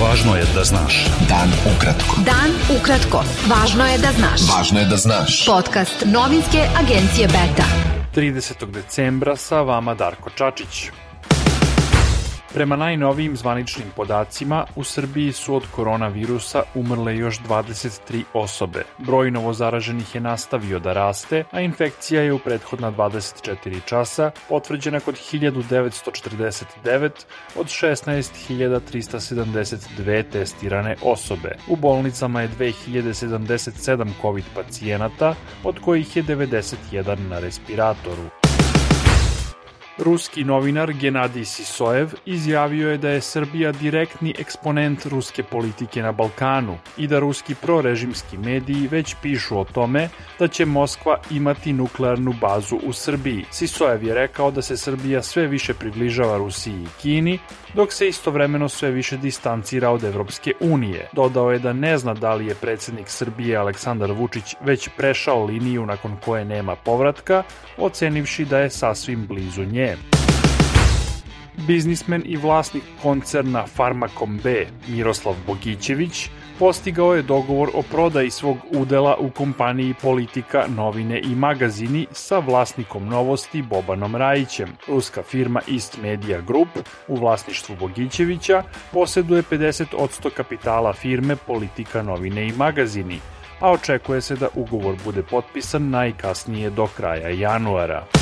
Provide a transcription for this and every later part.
Važno je da znaš. Dan ukratko. Dan ukratko. Važno je da znaš. Važno je da znaš. Podcast novinske agencije Beta. 30. decembra sa vama Darko Čačić. Prema najnovijim zvaničnim podacima, u Srbiji su od koronavirusa umrle još 23 osobe. Broj novozaraženih je nastavio da raste, a infekcija je u prethodna 24 časa potvrđena kod 1949 od 16.372 testirane osobe. U bolnicama je 2077 COVID pacijenata, od kojih je 91 na respiratoru. Ruski novinar Genadij Sisojev izjavio je da je Srbija direktni eksponent ruske politike na Balkanu i da ruski prorežimski mediji već pišu o tome da će Moskva imati nuklearnu bazu u Srbiji. Sisojev je rekao da se Srbija sve više približava Rusiji i Kini, dok se istovremeno sve više distancira od Evropske unije. Dodao je da ne zna da li je predsednik Srbije Aleksandar Vučić već prešao liniju nakon koje nema povratka, ocenivši da je sasvim blizu nje. Biznismen i vlasnik koncerna Farmakom B Miroslav Bogićević postigao je dogovor o prodaji svog udela u kompaniji Politika, novine i magazini sa vlasnikom novosti Bobanom Rajićem. Ruska firma East Media Group u vlasništvu Bogićevića poseduje 50% kapitala firme Politika, novine i magazini, a očekuje se da ugovor bude potpisan najkasnije do kraja januara.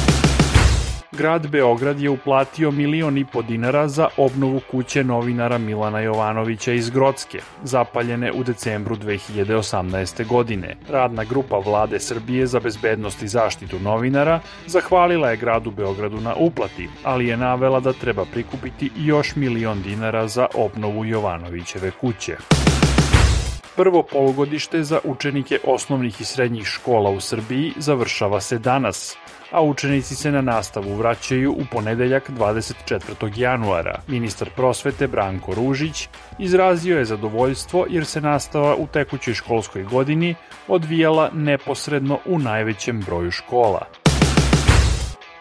Grad Beograd je uplatio milion i po dinara za obnovu kuće novinara Milana Jovanovića iz Grocke, zapaljene u decembru 2018. godine. Radna grupa Vlade Srbije za bezbednost i zaštitu novinara zahvalila je gradu Beogradu na uplati, ali je navela da treba prikupiti još milion dinara za obnovu Jovanovićeve kuće. Prvo polugodište za učenike osnovnih i srednjih škola u Srbiji završava se danas a učenici se na nastavu vraćaju u ponedeljak 24. januara. Ministar prosvete Branko Ružić izrazio je zadovoljstvo jer se nastava u tekućoj školskoj godini odvijala neposredno u najvećem broju škola.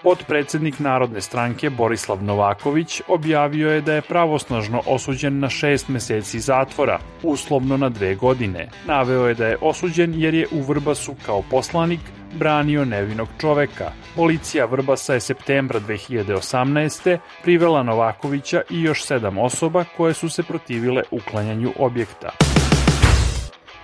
Podpredsednik Narodne stranke Borislav Novaković objavio je da je pravosnažno osuđen na šest meseci zatvora, uslovno na dve godine. Naveo je da je osuđen jer je u Vrbasu kao poslanik branio nevinog čoveka. Policija Vrbasa je septembra 2018. privela Novakovića i još sedam osoba koje su se protivile uklanjanju objekta.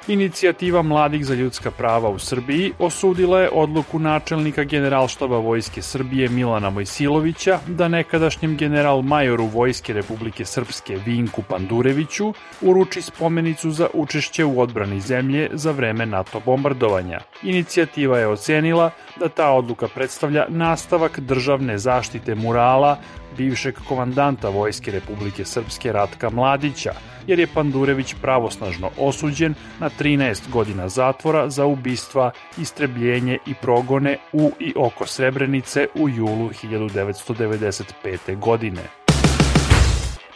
Inicijativa Mladih za ljudska prava u Srbiji osudila je odluku načelnika generalštaba Vojske Srbije Milana Mojsilovića da nekadašnjem general majoru Vojske Republike Srpske Vinku Pandureviću uruči spomenicu za učešće u odbrani zemlje za vreme NATO bombardovanja. Inicijativa je ocenila da ta odluka predstavlja nastavak državne zaštite murala bivšeg komandanta Vojske Republike Srpske Ratka Mladića, jer je Pandurević pravosnažno osuđen na 13 godina zatvora za ubistva, istrebljenje i progone u i oko Srebrenice u julu 1995. godine.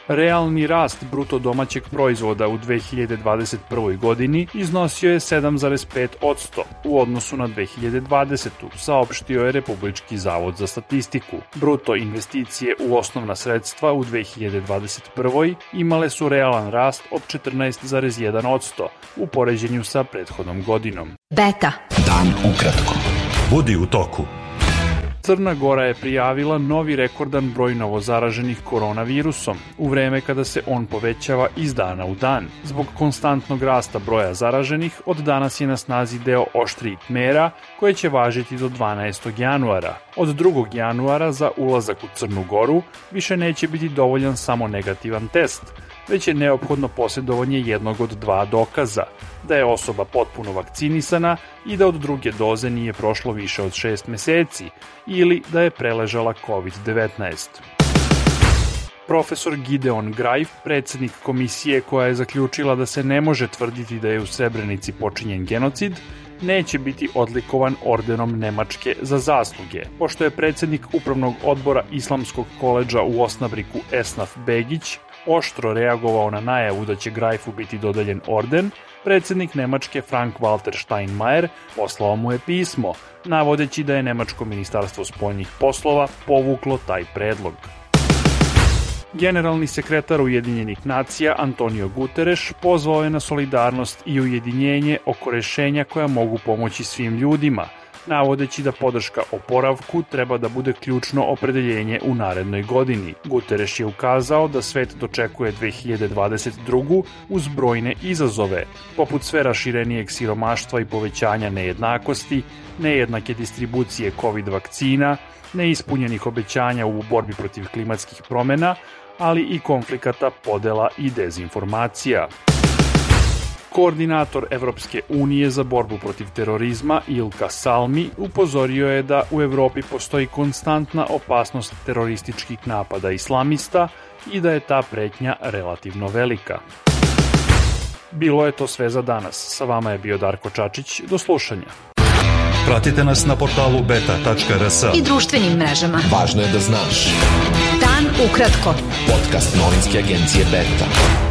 Realni rast bruto domaćeg proizvoda u 2021. godini iznosio je 7,5% u odnosu na 2020. saopštio je Republički zavod za statistiku. Bruto investicije u osnovna sredstva u 2021. imale su realan rast od 14,1% u poređenju sa prethodnom godinom. Beta. Dan ukratko. Budi u toku. Crna Gora je prijavila novi rekordan broj novozaraženih koronavirusom u vreme kada se on povećava iz dana u dan. Zbog konstantnog rasta broja zaraženih, od danas je na snazi deo oštrijih mera koje će važiti do 12. januara. Od 2. januara za ulazak u Crnu Goru više neće biti dovoljan samo negativan test, već je neophodno posjedovanje jednog od dva dokaza, da je osoba potpuno vakcinisana i da od druge doze nije prošlo više od 6 meseci ili da je preležala COVID-19. Profesor Gideon Grajf, predsednik komisije koja je zaključila da se ne može tvrditi da je u Srebrenici počinjen genocid, neće biti odlikovan ordenom Nemačke za zasluge. Pošto je predsednik upravnog odbora Islamskog koleđa u Osnabriku Esnaf Begić oštro reagovao na najavu da će Grajfu biti dodeljen orden, predsednik Nemačke Frank Walter Steinmeier poslao mu je pismo, navodeći da je Nemačko ministarstvo spoljnih poslova povuklo taj predlog. Generalni sekretar Ujedinjenih nacija Antonio Guterres pozvao je na solidarnost i ujedinjenje oko rešenja koja mogu pomoći svim ljudima, navodeći da podrška oporavku treba da bude ključno opredeljenje u narednoj godini. Guterres je ukazao da svet dočekuje 2022. uz brojne izazove, poput sve raširenijeg siromaštva i povećanja nejednakosti, nejednake distribucije COVID vakcina, neispunjenih obećanja u borbi protiv klimatskih promena, ali i konflikata podela i dezinformacija. Koordinator Evropske unije za borbu protiv terorizma Ilka Salmi upozorio je da u Evropi postoji konstantna opasnost terorističkih napada islamista i da je ta pretnja relativno velika. Bilo je to sve za danas. Sa vama je bio Darko Čačić. Do slušanja. Pratite nas na portalu beta.rs i društvenim mrežama. Važno je da znaš. Dan ukratko. Podcast novinske agencije Beta.